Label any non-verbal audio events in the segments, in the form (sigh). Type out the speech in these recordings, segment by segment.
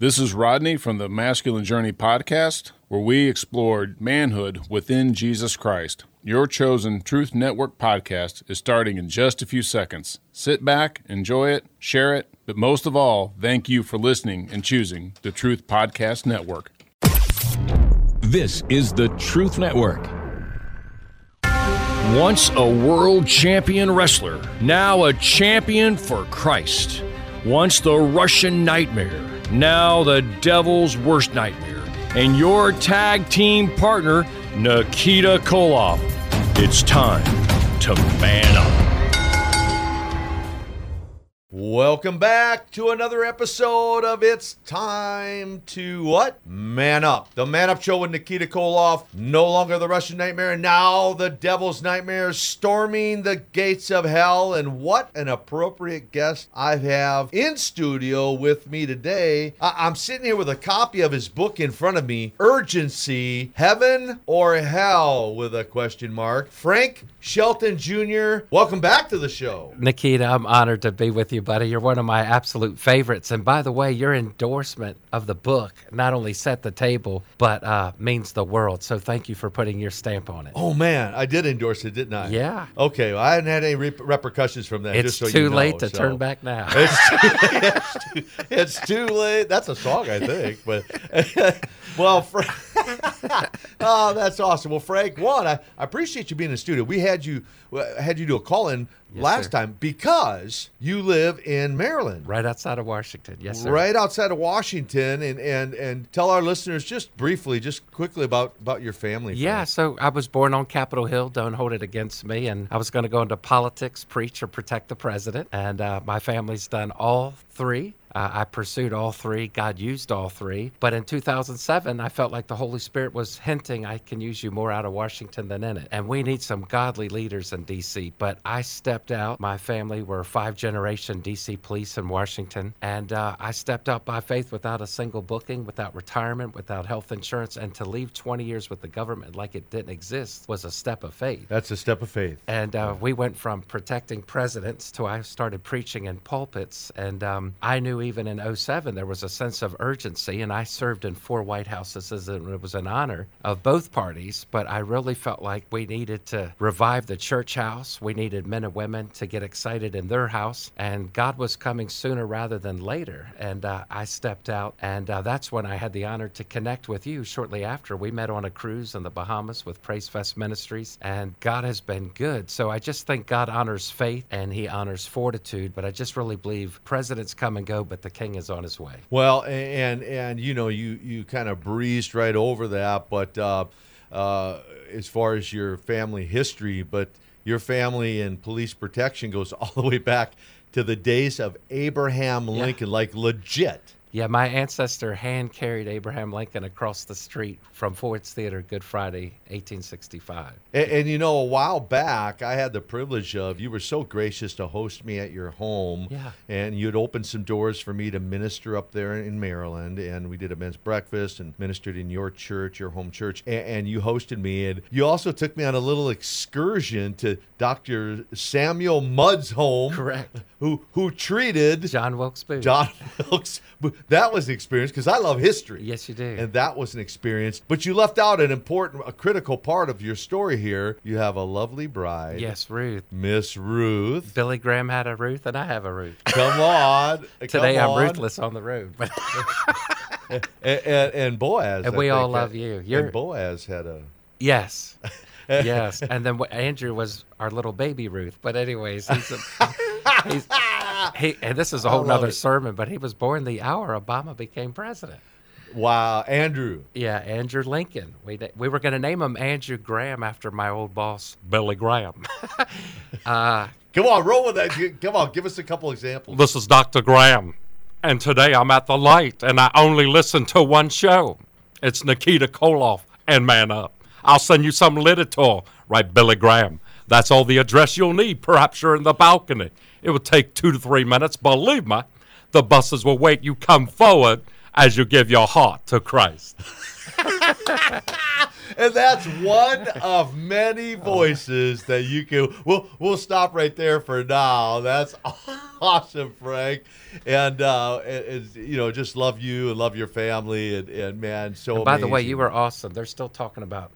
This is Rodney from the Masculine Journey podcast, where we explored manhood within Jesus Christ. Your chosen Truth Network podcast is starting in just a few seconds. Sit back, enjoy it, share it, but most of all, thank you for listening and choosing the Truth Podcast Network. This is the Truth Network. Once a world champion wrestler, now a champion for Christ. Once the Russian nightmare, now the devil's worst nightmare. And your tag team partner, Nikita Koloff. It's time to man up. Welcome back to another episode of It's Time to What? Man Up. The Man Up Show with Nikita Koloff. No longer the Russian Nightmare, now the Devil's Nightmare storming the gates of hell. And what an appropriate guest I have in studio with me today. I- am sitting here with a copy of his book in front of me Urgency, Heaven or Hell with a question mark. Frank Shelton Jr., welcome back to the show. Nikita, I'm honored to be with you, buddy. You're one of my absolute favorites. And by the way, your endorsement of the book not only set the table, but uh, means the world. So thank you for putting your stamp on it. Oh, man. I did endorse it, didn't I? Yeah. Okay. Well, I hadn't had any re- repercussions from that. It's so too you know, late to so. turn back now. (laughs) It's too, it's, too, it's too late. That's a song, I think. But (laughs) well, Fra- (laughs) oh, that's awesome. Well, Frank, one, I, I appreciate you being in the studio. We had you had you do a call in Yes, last sir. time because you live in Maryland. right outside of Washington. Yes, sir. Right outside of Washington, and, and and tell our listeners just briefly, just quickly about about your family. Yeah, so I was born on Capitol Hill. Don't hold it against me. And I was going to go into politics, preach, or protect the president. And uh, my family's done all three. Uh, I pursued all three. God used all three. But in 2007, I felt like the Holy Spirit was hinting, I can use you more out of Washington than in it. And we need some godly leaders in D.C. But I stepped out. My family were five generation D.C. police in Washington. And uh, I stepped out by faith without a single booking, without retirement, without health insurance. And to leave 20 years with the government like it didn't exist was a step of faith. that's a step of faith. And uh, we went from protecting presidents to I started preaching in pulpits. And um, I knew even in 07 there was a sense of urgency. And I served in four White Houses as it was an honor of both parties. But I really felt like we needed to revive the church house. We needed men and women to get excited in their house. And God was coming sooner rather than later. And uh, I stepped out. And uh, that's when I had the honor to connect with you shortly after. We met on a cruise in the Bahamas with Praise Fest Ministries. And God has been good. So I just think God honors faith and he honors fortitude. But I just really believe presidents come and go, but the king is on his way. Well, and and you know, you you kind of breezed right over that, but uh, uh, as far as your family history, but your family and police protection goes (laughs) all the way back to the days of Abraham Lincoln, like legit. Yeah, my ancestor hand carried Abraham Lincoln across the street from Ford's Theater Good Friday, 1865. And, and you know, a while back, I had the privilege of you were so gracious to host me at your home, Yeah. and you'd opened some doors for me to minister up there in Maryland, and we did a men's breakfast and ministered in your church, your home church, and, and you hosted me, and you also took me on a little excursion to Dr. Samuel Mudd's home, Correct. Who who treated John Wilkes Booth. John Wilkes. That was an experience because I love history. Yes, you do. And that was an experience. But you left out an important, a critical part of your story here. You have a lovely bride. yes, Ruth. Miss Ruth. Billy Graham had a Ruth, and I have a Ruth. Come on. (laughs) Today come I'm on. ruthless on the road. And, and, and Boaz. And I we all love had- you. And You're- Boaz had a. yes, yes. And then what- Andrew was our little baby Ruth. But anyways, he's, a, (laughs) he's he, and this is a whole other sermon. But he was born the hour Obama became president. Wow. Andrew. Yeah, Andrew Lincoln. We we were going to name him Andrew Graham after my old boss Billy Graham. (laughs) uh, Come on, roll with that. Come on, give us a couple examples. This is Dr. Graham, and today I'm at the light, and I only listen to one show. It's Nikita Koloff and Man Up. I'll send you some literature, right, Billy Graham. That's all the address you'll need. Perhaps you're in the balcony. It will take two to three minutes. Believe me, the buses will wait. You come forward as you give your heart to Christ. (laughs) and that's one of many voices that you can. We'll we'll stop right there for now. That's (laughs) awesome, Frank, and uh, and, and, you know, just love you and love your family, and, and man, so. And by the way, you were awesome. They're still talking about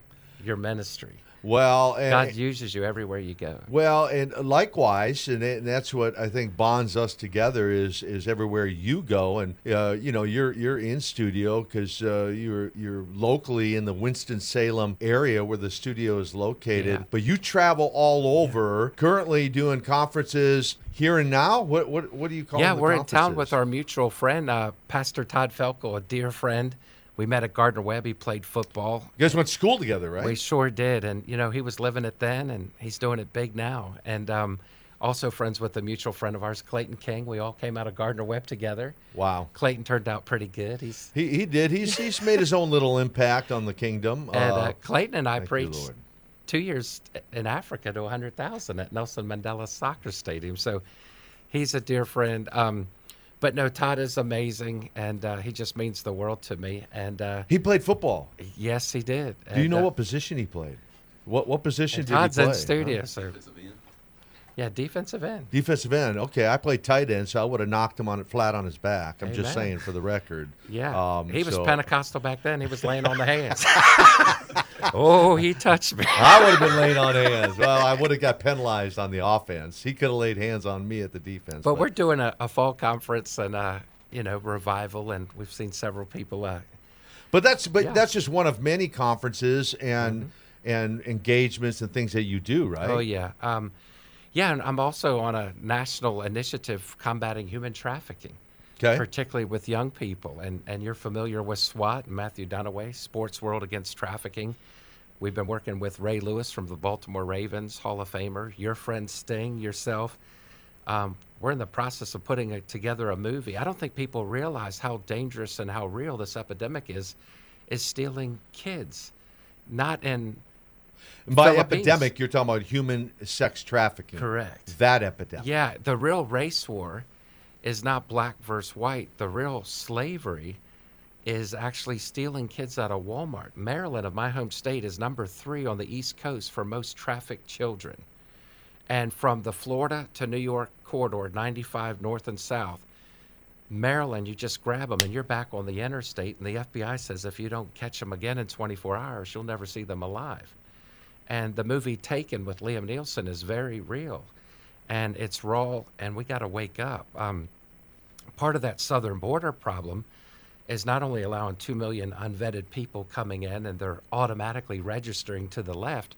your ministry. well, and, God uses you everywhere you go. Well, and likewise, and, and that's what I think bonds us together is is everywhere you go, and uh, you know you're you're in studio because uh, you're you're locally in the Winston Salem area where the studio is located, Yeah. but you travel all over. Currently doing conferences here and now. What what what do you call? yeah, we're in town with our mutual friend, uh, Pastor Todd Felkel, a dear friend. We met at Gardner Webb. He played football. You guys went to school together, right? We sure did, and you know he was living it then, and he's doing it big now. And um, also friends with a mutual friend of ours, Clayton King. We all came out of Gardner Webb together. wow. Clayton turned out pretty good. He's He, he did. He's he's made his own little impact on the kingdom. (laughs) and Uh, uh, Clayton and I preached two years in Africa to 100,000 at Nelson Mandela Soccer Stadium. So he's a dear friend. Um, but no, Todd is amazing, and uh, he just means the world to me. And uh, he played football. yes, he did. Do you know uh, what position he played? What what position did Todd's he play? in studio, so yeah, defensive end. Defensive end. Okay, I played tight end, so I would have knocked him on it flat on his back. I'm just saying for the record. Yeah, Um, he was so- Pentecostal back then. He was (laughs) laying on the hands. (laughs) oh, he touched me. I would have been laying on hands. Well, I would have got penalized on the offense. He could have laid hands on me at the defense. But we're doing a, a fall conference and uh, you know revival, and we've seen several people. Uh, But that's but Yeah. that's just one of many conferences and and engagements and things that you do, right? Oh yeah, um, yeah, and I'm also on a national initiative combating human trafficking, Okay. particularly with young people. And and you're familiar with SWAT and Matthew Dunaway, Sports World Against Trafficking. We've been working with Ray Lewis from the Baltimore Ravens, Hall of Famer, your friend Sting, yourself. Um, we're in the process of putting a, together a movie. I don't think people realize how dangerous and how real this epidemic is. Is stealing kids, not in And by Philippines. epidemic, you're talking about human sex trafficking. Correct. That epidemic. Yeah, the real race war is not black versus white. The real slavery is actually stealing kids out of Walmart. Maryland, of my home state, is number three on the East Coast for most trafficked children. And from the Florida to New York corridor, 95 north and south, Maryland, you just grab them and you're back on the interstate. And the FBI says if you don't catch them again in 24 hours, you'll never see them alive. And the movie Taken with Liam Neeson is very real. And it's raw, and we got to wake up. Um, part of that southern border problem is not only allowing 2 million unvetted people coming in and they're automatically registering to the left,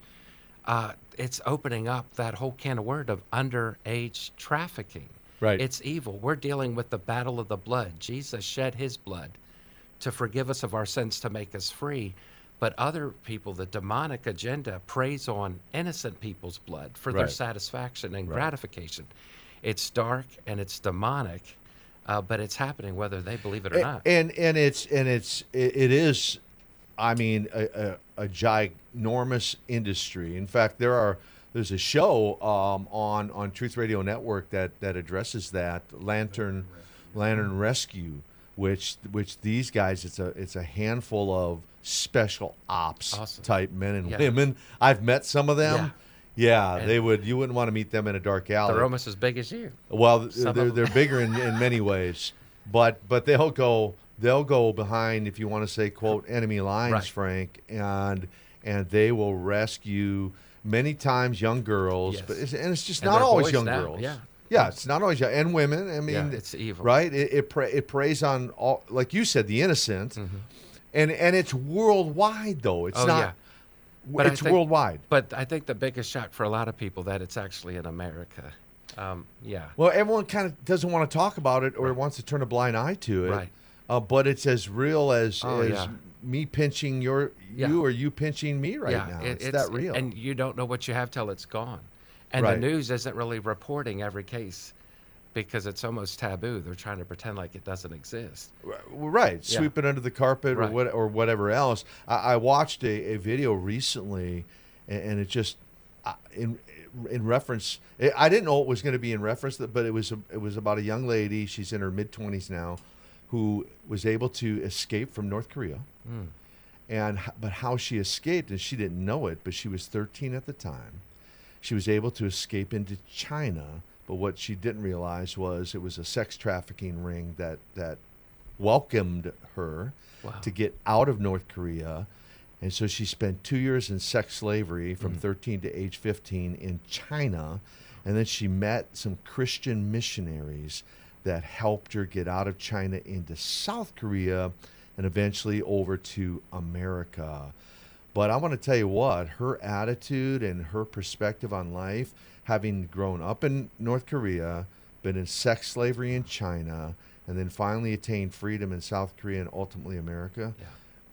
uh, it's opening up that whole can of word of underage trafficking. Right. It's evil. We're dealing with the battle of the blood. Jesus shed his blood to forgive us of our sins to make us free. But other people, the demonic agenda, preys on innocent people's blood for their satisfaction and gratification. It's dark and it's demonic, uh, but it's happening whether they believe it or A- not. And and it's and it's it, it is, I mean, a, a, a ginormous industry. In fact, there are there's a show um, on on Truth Radio Network that that addresses that Lantern Lantern Rescue, which which these guys it's a it's a handful of special ops Awesome. type men and Yeah. women. I've met some of them. Yeah, And- they would. You wouldn't want to meet them in a dark alley. They're almost as big as you. Well, Some they're, they're bigger in, in many ways, but but they'll go they'll go behind if you want to say quote enemy lines, Right. Frank, and and they will rescue many times young girls, Yes. but it's, and it's just And not always young now, girls. yeah. Yeah, it's not always and women. I mean, it's evil. right? It it, pre, it preys on all like you said the innocent, and and it's worldwide though. It's Mm-hmm. Oh, not. yeah. But it's think- worldwide. But I think the biggest shock for a lot of people that it's actually in America. Um, yeah. Well, everyone kind of doesn't want to talk about it or wants to turn a blind eye to it. Right. Uh, but it's as real as, Oh, as yeah. me pinching your Yeah. you or you pinching me right yeah, now. it- it's, that real. And you don't know what you have till it's gone. And Right. the news isn't really reporting every case because it's almost taboo. They're trying to pretend like it doesn't exist. Right. Yeah. Sweep it under the carpet or what or whatever else. I, I watched a, a video recently, and, and it just uh, in in reference. eh, I didn't know it was going to be in reference, but it was a, it was about a young lady. She's in her mid twenties now, who was able to escape from North Korea, and but how she escaped, and she didn't know it, but she was 13 at the time. She was able to escape into China, but what she didn't realize was it was a sex trafficking ring that that welcomed her Wow. to get out of North Korea. And so she spent two years in sex slavery from mm. 13 to age 15 in China. And then she met some Christian missionaries that helped her get out of China into South Korea and eventually over to America. But I want to tell you what, her attitude and her perspective on life, having grown up in North Korea, been in sex slavery in China, and then finally attained freedom in South Korea and ultimately America.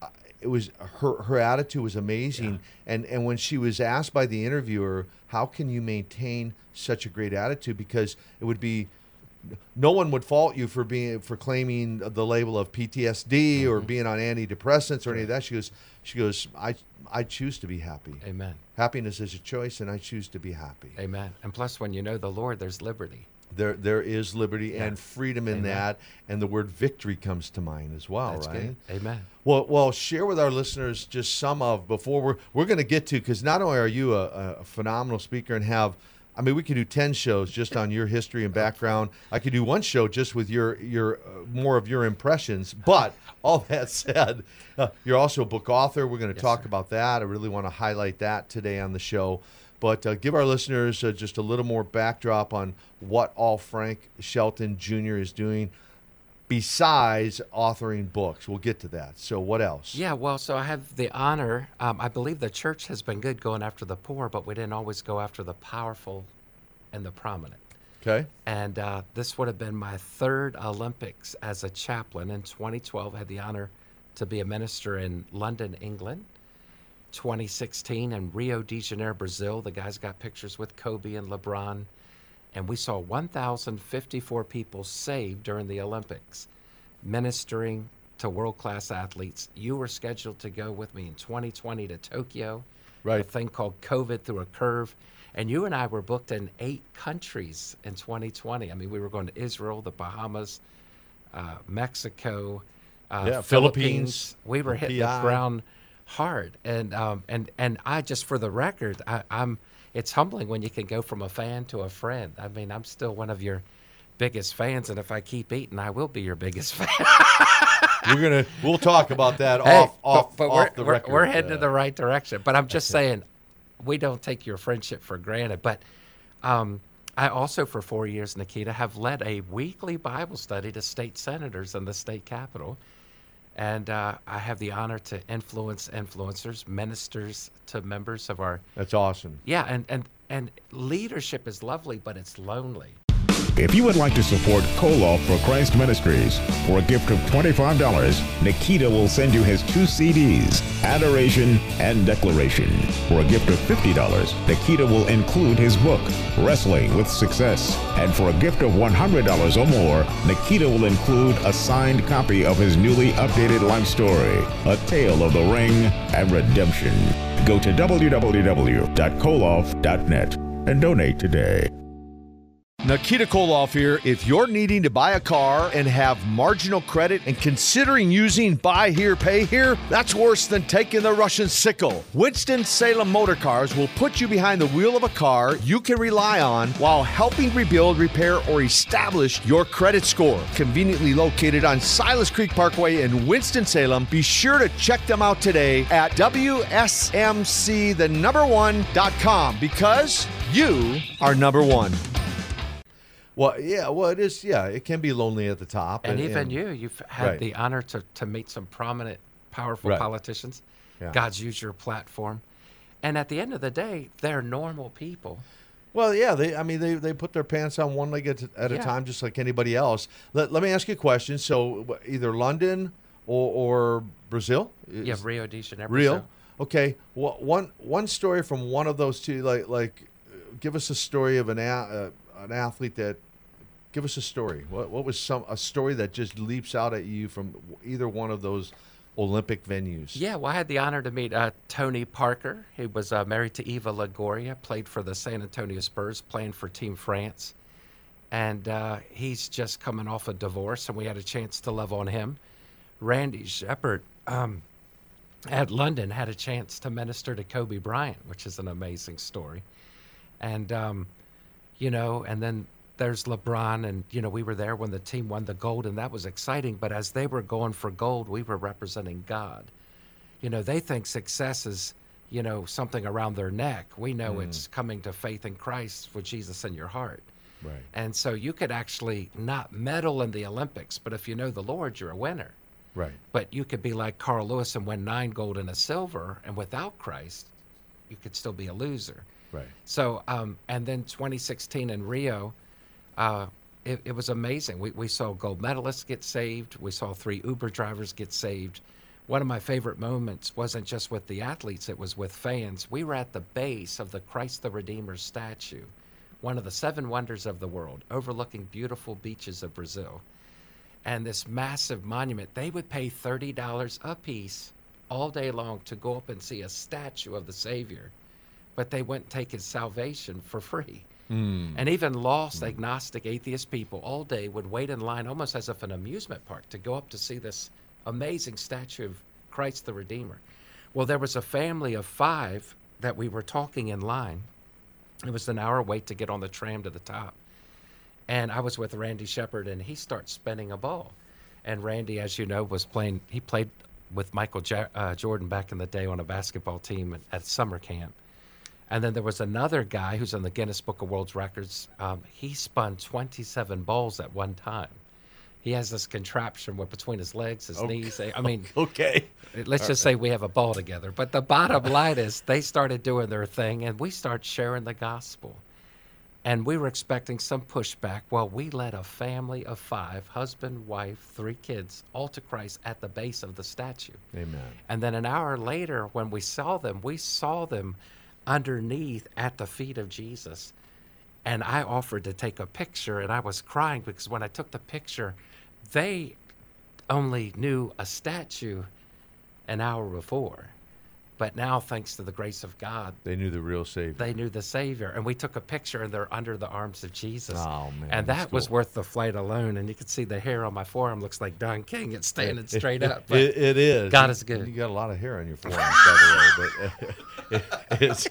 uh, It was her her attitude was amazing, and and when she was asked by the interviewer, "How can you maintain such a great attitude?" Because it would be no one would fault you for being for claiming the label of PTSD or mm-hmm. being on antidepressants or any of that. She goes, she goes, I I choose to be happy. Amen. Happiness is a choice, and I choose to be happy. Amen. And plus, when you know the Lord, there's liberty. There there is liberty and freedom in Amen. that, and the word victory comes to mind as well, That's right? good. Amen. Well, well, share with our listeners just some of before we're we're going to get to because not only are you a, a phenomenal speaker and have, I mean, we could do ten shows just on your history and background. I could do one show just with your your uh, more of your impressions. But all that said, uh, you're also a book author. We're going to talk sir. about that. I really want to highlight that today on the show. But uh, give our listeners uh, just a little more backdrop on what all Frank Shelton Jr. is doing besides authoring books. We'll get to that. So, what else? Yeah, well, so I have the honor. Um, I believe the church has been good going after the poor, but we didn't always go after the powerful and the prominent. Okay. And uh, this would have been my third Olympics as a chaplain. In 2012, I had the honor to be a minister in London, England. 2016 in Rio de Janeiro, Brazil. The guys got pictures with Kobe and LeBron. And we saw 1,054 people saved during the Olympics, ministering to world class athletes. You were scheduled to go with me in 2020 to Tokyo. A Right. thing called COVID threw a curve. And you and I were booked in eight countries in 2020. I mean, we were going to Israel, the Bahamas, uh, Mexico, uh, Yeah, Philippines. Philippines, We were hitting PI. the ground hard, and um, and and I just for the record, I, I'm. It's humbling when you can go from a fan to a friend. I mean, I'm still one of your biggest fans, and if I keep eating, I will be your biggest (laughs) fan. We're gonna we'll talk about that Hey, off off but, off we're, the we're- record. We're heading uh, in the right direction. But I'm just saying, we don't take your friendship for granted. But um, I also, for four years, Nikita, have led a weekly Bible study to state senators in the state capitol. And uh, I have the honor to influence influencers, ministers to members of our. That's awesome. Yeah, and, and, and leadership is lovely, but it's lonely. If you would like to support Koloff for Christ Ministries, for a gift of $25, Nikita will send you his two CDs, Adoration and Declaration. For a gift of $50, Nikita will include his book, Wrestling with Success. And for a gift of $100 or more, Nikita will include a signed copy of his newly updated life story, A Tale of the Ring and Redemption. Go to www.koloff.net and donate today. Nikita Koloff here. If you're needing to buy a car and have marginal credit and considering using buy here, pay here, that's worse than taking the Russian sickle. Winston-Salem Motor Cars will put you behind the wheel of a car you can rely on while helping rebuild, repair, or establish your credit score. Conveniently located on Silas Creek Parkway in Winston-Salem, be sure to check them out today at WSMC the number one.com because you are number one. Well, yeah, well, it is. Yeah, it can be lonely at the top, And, even you, you've had Right. the honor to, to meet some prominent, powerful Right. politicians. Yeah. God's used your platform. And at the end of the day, they're normal people. Well, yeah, they. I mean, they, they put their pants on one leg at, at a time, just like anybody else. Let, let me ask you a question. So, either London or, or Brazil? Yeah, Rio de Janeiro. Rio. Okay. Well, one one story from one of those two. Like like, uh, give us a story of an uh, an athlete that. Give us a story. What what was some a story that just leaps out at you from either one of those Olympic venues? Yeah, well, I had the honor to meet uh, Tony Parker. He was uh, married to Eva Longoria, played for the San Antonio Spurs, playing for Team France. And uh, he's just coming off a divorce, and we had a chance to love on him. Randy Shepard, um, at London had a chance to minister to Kobe Bryant, which is an amazing story. And, um, you know, and then there's LeBron, and, you know, we were there when the team won the gold, and that was exciting. But as they were going for gold, we were representing God. You know, they think success is, you know, something around their neck. We know it's mm. coming to faith in Christ with Jesus in your heart. Right. And so you could actually not medal in the Olympics, but if you know the Lord, you're a winner. Right. But you could be like Carl Lewis and win nine gold and a silver, and without Christ, you could still be a loser. Right. So, um, and then 2016 in Rio, uh, it, it was amazing. We, we saw gold medalists get saved. We saw three Uber drivers get saved. One of my favorite moments wasn't just with the athletes, it was with fans. We were at the base of the Christ the Redeemer statue, one of the seven wonders of the world, overlooking beautiful beaches of Brazil. And this massive monument, they would pay $30 a piece all day long to go up and see a statue of the Savior but they wouldn't take his salvation for free. And even lost, agnostic, atheist people all day would wait in line almost as if an amusement park to go up to see this amazing statue of Christ the Redeemer. Well, there was a family of five that we were talking in line. It was an hour wait to get on the tram to the top. And I was with Randy Shepard, and he starts spinning a ball. And Randy, as you know, was playing, he played with Michael ja- uh, Jordan back in the day on a basketball team at, at summer camp. And then there was another guy who's in the Guinness Book of World Records. Um, he spun 27 balls at one time. He has this contraption where between his legs, his knees. I mean, (laughs) Okay. let's just say we have a ball together. But the bottom line is they started doing their thing and we started sharing the gospel. And we were expecting some pushback. Well, we led a family of five husband, wife, three kids all to Christ at the base of the statue. Amen. And then an hour later, when we saw them, we saw them underneath at the feet of Jesus. And I offered to take a picture, and I was crying because when I took the picture, they only knew a statue an hour before. But now, thanks to the grace of God, They knew the real Savior. they knew the Savior. And we took a picture, and they're under the arms of Jesus. Oh, man, And that was worth the flight alone. And you can see the hair on my forearm looks like Don King. It's standing straight up. But It, it is. God is good. You got a lot of hair on your forearm, by the way. But (laughs) it's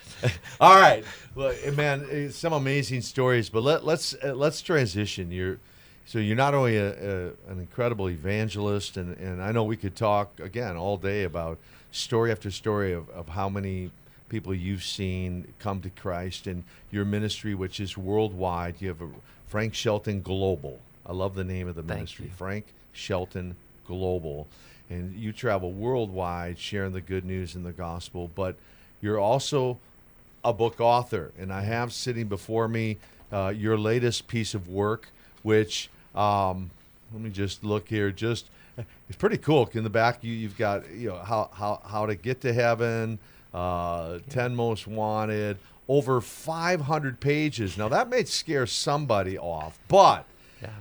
(laughs) all right. Look, eh, man, some amazing stories. But let, let's uh, let's transition. You're so you're not only a, a, an incredible evangelist, and, and I know we could talk again all day about story after story of, of how many people you've seen come to Christ and your ministry, which is worldwide. You have a Frank Shelton Global. I love the name of the Thank ministry, you. Frank Shelton Global. And you travel worldwide sharing the good news and the gospel, but you're also a book author. And I have sitting before me uh, your latest piece of work, which, um, let me just look here, just it's pretty cool. In the back, you, you've got you know how, how, how to get to heaven, uh, 10 most wanted, over 500 pages. Now, that may scare somebody off, but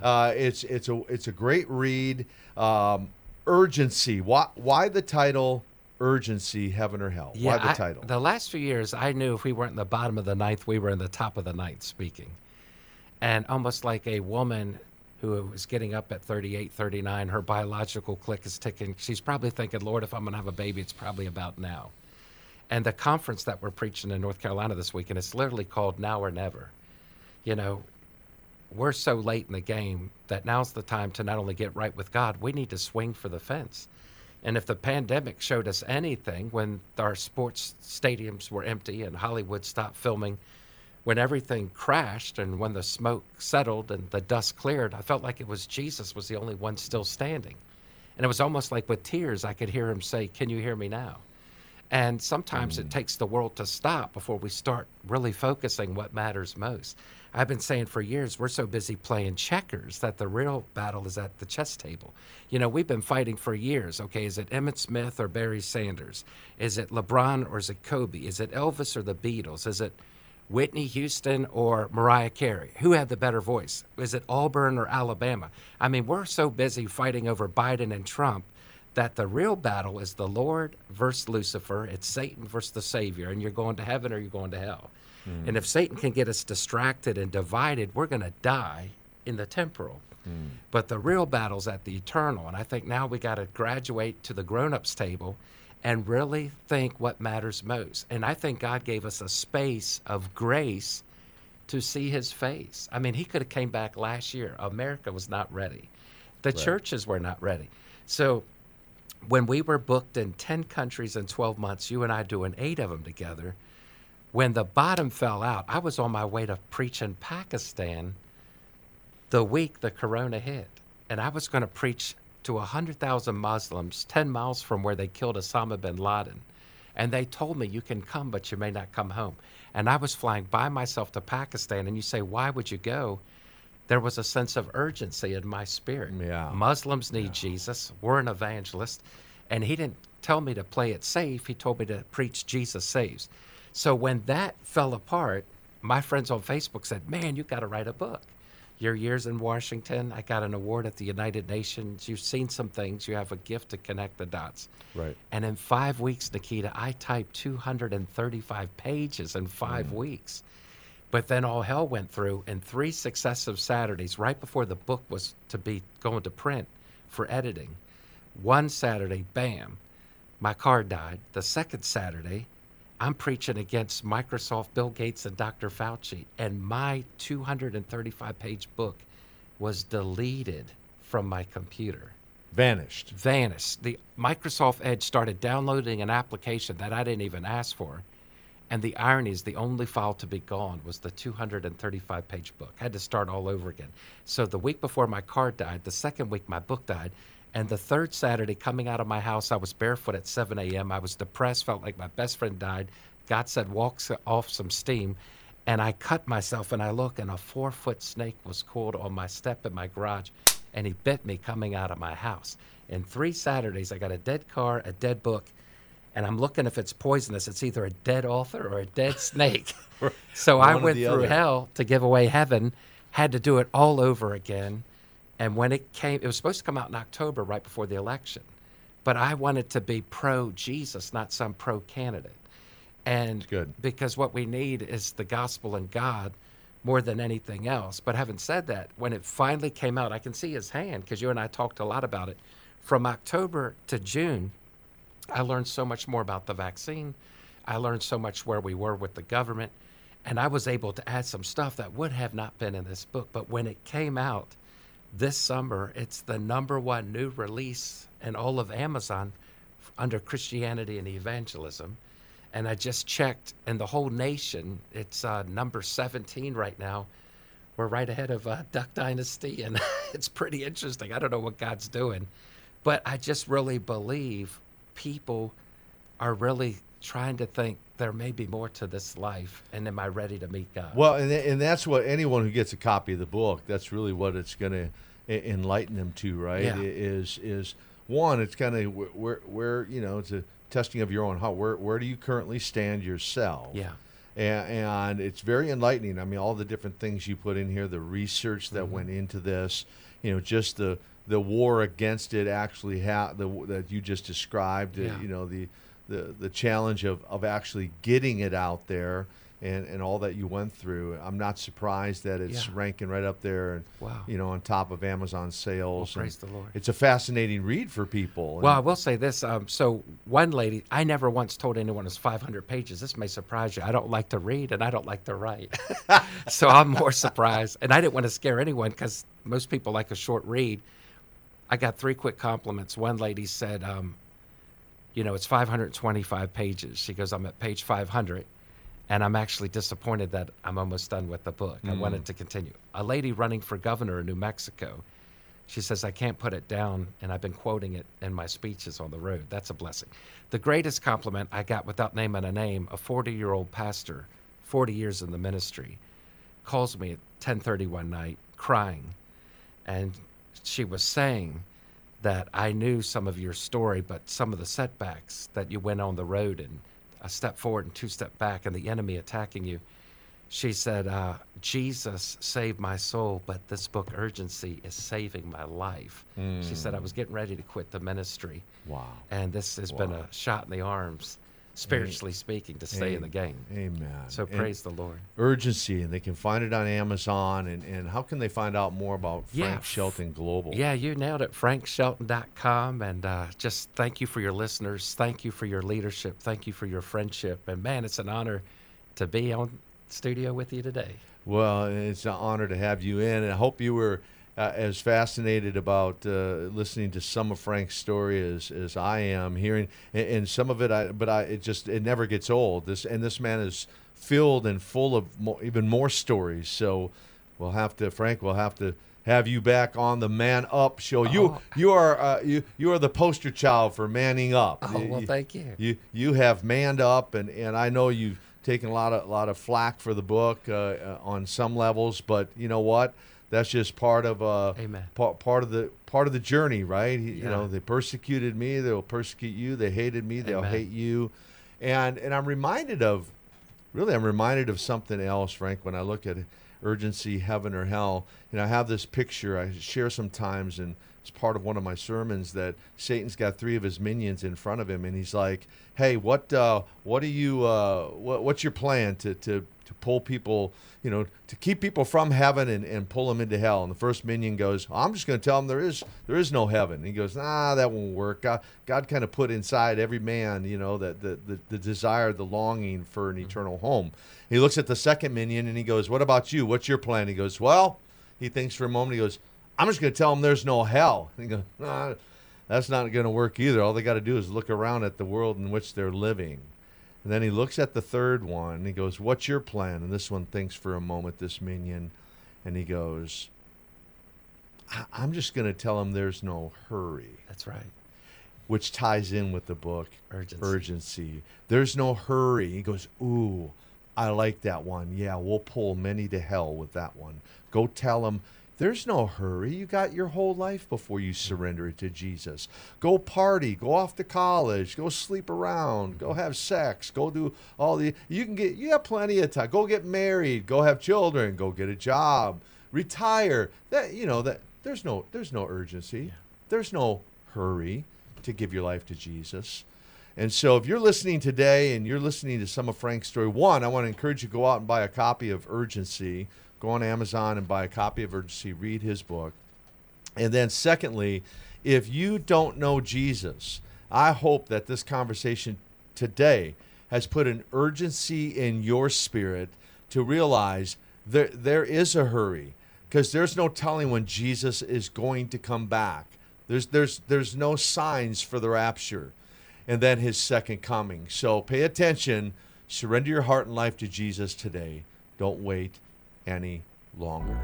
uh, it's it's a it's a great read. Um, urgency. Why why the title? Urgency, heaven or hell. why the I- title? the last few years, I knew if we weren't in the bottom of the ninth, we were in the top of the ninth speaking. And almost like a woman who was getting up at 38, 39, her biological click is ticking. She's probably thinking, Lord, if I'm going to have a baby, it's probably about now. And the conference that we're preaching in North Carolina this weekend, it's literally called Now or Never. You know, we're so late in the game that now's the time to not only get right with God, we need to swing for the fence. And if the pandemic showed us anything, when our sports stadiums were empty and Hollywood stopped filming, when everything crashed and when the smoke settled and the dust cleared, I felt like it was Jesus was the only one still standing. And it was almost like with tears, I could hear him say, Can you hear me now? And sometimes it mm. takes the world to stop before we start really focusing what matters most. I've been saying for years, we're so busy playing checkers that the real battle is at the chess table. You know, we've been fighting for years. Okay, is it Emmitt Smith or Barry Sanders? Is it LeBron or is it Kobe? Is it Elvis or the Beatles? Is it Whitney Houston or Mariah Carey? Who had the better voice? Is it Auburn or Alabama? I mean, we're so busy fighting over Biden and Trump that the real battle is the Lord versus Lucifer. It's Satan versus the Savior, and you're going to heaven or you're going to hell. Hmm. And if Satan can get us distracted and divided, we're going to die in the temporal. Hmm. But the real battle's at the eternal. And I think now we got to graduate to the grown ups table and really think what matters most. And I think God gave us a space of grace to see his face. I mean, he could have came back last year. America was not ready. The churches were not ready. So when we were booked in 10 countries in 12 months, you and I doing 8 of them together, when the bottom fell out, I was on my way to preach in Pakistan the week the corona hit. And I was going to preach to 100,000 Muslims 10 miles from where they killed Osama bin Laden. And they told me, you can come, but you may not come home. And I was flying by myself to Pakistan. And you say, why would you go? There was a sense of urgency in my spirit. Yeah. Muslims need Jesus. We're an evangelist. And he didn't tell me to play it safe. He told me to preach Jesus saves. So when that fell apart, my friends on Facebook said, Man, you got to write a book. Your years in Washington, I got an award at the United Nations. You've seen some things. You have a gift to connect the dots. Right. And in five weeks, Nikita, I typed 235 pages in five mm. weeks. But then all hell went through, and three successive Saturdays, right before the book was to be going to print for editing, one Saturday, bam, my car died. The second Saturday, I'm preaching against Microsoft, Bill Gates, and Dr. Fauci, and my 235 page book was deleted from my computer Vanished. vanished. The Microsoft Edge started downloading an application that I didn't even ask for. And the irony is the only file to be gone was the 235 page book. I had to start all over again. So the week before my car died, the second week my book died, and the third Saturday coming out of my house, I was barefoot at 7 a.m. I was depressed, felt like my best friend died. God said, walk off some steam. And I cut myself and I look, and a four foot snake was coiled on my step in my garage, and he bit me coming out of my house. In three Saturdays, I got a dead car, a dead book, and I'm looking if it's poisonous. It's either a dead author or a dead snake. (laughs) so I One or went through other. hell to give away heaven, had to do it all over again. And when it came, it was supposed to come out in October, right before the election. But I wanted to be pro Jesus, not some pro candidate. And Good. because what we need is the gospel and God more than anything else. But having said that, when it finally came out, I can see his hand because you and I talked a lot about it. From October to June, I learned so much more about the vaccine. I learned so much where we were with the government. And I was able to add some stuff that would have not been in this book. But when it came out this summer, it's the number one new release in all of Amazon under Christianity and evangelism. And I just checked, in the whole nation, it's uh, number 17 right now. We're right ahead of uh, Duck Dynasty, (laughs) and it's pretty interesting. I don't know what God's doing, but I just really believe people are really trying to think there may be more to this life, and am I ready to meet God? Well, and, and that's what anyone who gets a copy of the book, that's really what it's going to enlighten them to, right? Yeah. Is is one, it's kind of where where you know it's a testing of your own heart. Where where do you currently stand yourself? Yeah. And, and it's very enlightening. I mean, all the different things you put in here, the research that Mm-hmm. went into this, you know, just the the war against it actually ha- the that you just described. uh, Yeah. you know, the the the challenge of of actually getting it out there. And, and all that you went through, I'm not surprised that it's Yeah. ranking right up there, and Wow. you know, on top of Amazon sales. Well, praise and the Lord. It's a fascinating read for people. Well, I will say this. Um, so, one lady, I never once told anyone it's 500 pages. This may surprise you. I don't like to read and I don't like to write. (laughs) (laughs) so, I'm more surprised. And I didn't want to scare anyone because most people like a short read. I got three quick compliments. One lady said, um, you know, it's 525 pages. She goes, I'm at page 500. And I'm actually disappointed that I'm almost done with the book. I wanted mm. to continue. A lady running for governor in New Mexico, she says, I can't put it down, and I've been quoting it in my speeches on the road. That's a blessing. The greatest compliment I got without naming a name, a 40 year old pastor, 40 years in the ministry, calls me at 10:30 one night crying and she was saying that I knew some of your story but some of the setbacks that you went on the road and a step forward and two step back and the enemy attacking you. She said uh, jesus saved my soul but this book urgency is saving my life. She said i was getting ready to quit the ministry. Wow. and this has been a shot in the arms spiritually speaking, to stay in the game. Amen. So And praise the Lord. urgency, and they can find it on Amazon. And, and how can they find out more about Frank f- Shelton Global? Yeah, you nailed it. FrankShelton.com. And uh, just thank you for your listeners. Thank you for your leadership. Thank you for your friendship. And man, it's an honor to be on studio with you today. Well, it's an honor to have you in, and I hope you were uh, as fascinated about uh, listening to some of Frank's story as, as I am. Hearing and, and some of it, I but I it just it never gets old. This and this man is filled and full of mo even more stories. So we'll have to, Frank, we'll have to have you back on the Man Up show. You Oh. you are uh, you you are the poster child for manning up. Oh, You- well, thank you. you you have manned up, and, and I know you've taken a lot of a lot of flack for the book uh, uh, on some levels, but you know what? That's just part of uh, Amen. part, part of the part of the journey, right? He- You know, they persecuted me, they'll persecute you. They hated me, they'll Amen. hate you, and and I'm reminded of, really, I'm reminded of something else, Frank. When I look at urgency, heaven or hell, you know, I have this picture I share sometimes, and it's part of one of my sermons that Satan's got three of his minions in front of him, and he's like, "Hey, what uh, what do you uh, what, what's your plan to to to pull people?" You know, to keep people from heaven and, and pull them into hell. And the first minion goes, I'm just going to tell them there is there is no heaven. And he goes, Nah, that won't work. God, God kind of put inside every man, you know, that the, the, the desire, the longing for an mm-hmm. eternal home. He looks at the second minion and he goes, What about you? What's your plan? He goes, Well, he thinks for a moment. He goes, I'm just going to tell them there's no hell. And (laughs) he goes, nah, That's not going to work either. All they got to do is look around at the world in which they're living. And then he looks at the third one and he goes, What's your plan? And this one thinks for a moment, this minion, and he goes, "I- I'm just going to tell him there's no hurry, That's right. which ties in with the book Urgency. Urgency. There's no hurry. He goes, Ooh, I like that one. Yeah, we'll pull many to hell with that one. Go tell him. There's no hurry. You got your whole life before you surrender it to Jesus. Go party, go off to college, go sleep around, go have sex, go do all the you can get you have plenty of time. Go get married, go have children, go get a job, retire. That you know that there's no there's no urgency. There's no hurry to give your life to Jesus. And so, if you're listening today and you're listening to some of Frank's story, one, I want to encourage you to go out and buy a copy of Urgency. Go on Amazon and buy a copy of Urgency, read his book. And then, secondly, if you don't know Jesus, I hope that this conversation today has put an urgency in your spirit to realize there, there is a hurry because there's no telling when Jesus is going to come back. There's, there's, there's no signs for the rapture and then his second coming. So pay attention, surrender your heart and life to Jesus today. Don't wait any longer.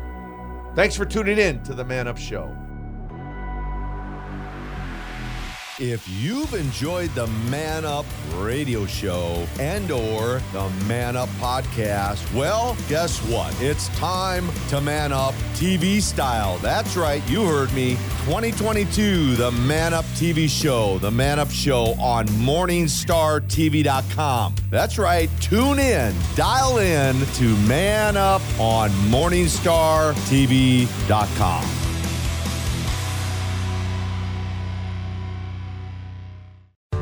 Thanks for tuning in to the Man Up Show. If you've enjoyed the Man Up radio show and or the Man Up podcast, well, guess what? It's time to man up TV style. That's right, you heard me. 2022, the Man Up TV show, the Man Up show on morningstartv.com. That's right, tune in, dial in to Man Up on morningstartv.com.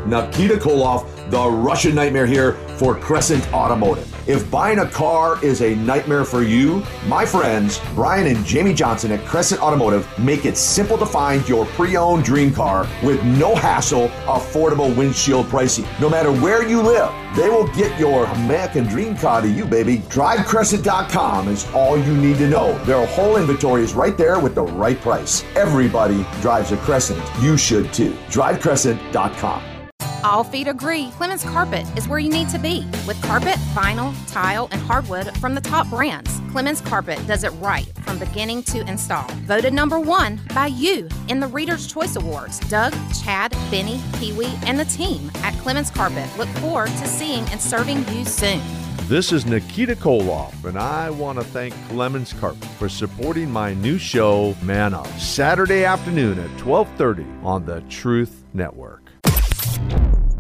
Nikita Koloff, the Russian Nightmare here for Crescent Automotive. If buying a car is a nightmare for you, my friends Brian and Jamie Johnson at Crescent Automotive make it simple to find your pre-owned dream car with no hassle, affordable windshield pricing. No matter where you live, they will get your American dream car to you, baby. DriveCrescent.com is all you need to know. Their whole inventory is right there with the right price. Everybody drives a Crescent. You should too. DriveCrescent.com. All feet agree Clemens Carpet is where you need to be. With carpet, vinyl, tile, and hardwood from the top brands, Clemens Carpet does it right from beginning to install. Voted number one by you in the Reader's Choice Awards. Doug, Chad, Benny, Pee Wee, and the team at Clemens Carpet look forward to seeing and serving you soon. This is Nikita Koloff, and I want to thank Clemens Carpet for supporting my new show, Man Up, Saturday afternoon at 12:30 on the Truth Network.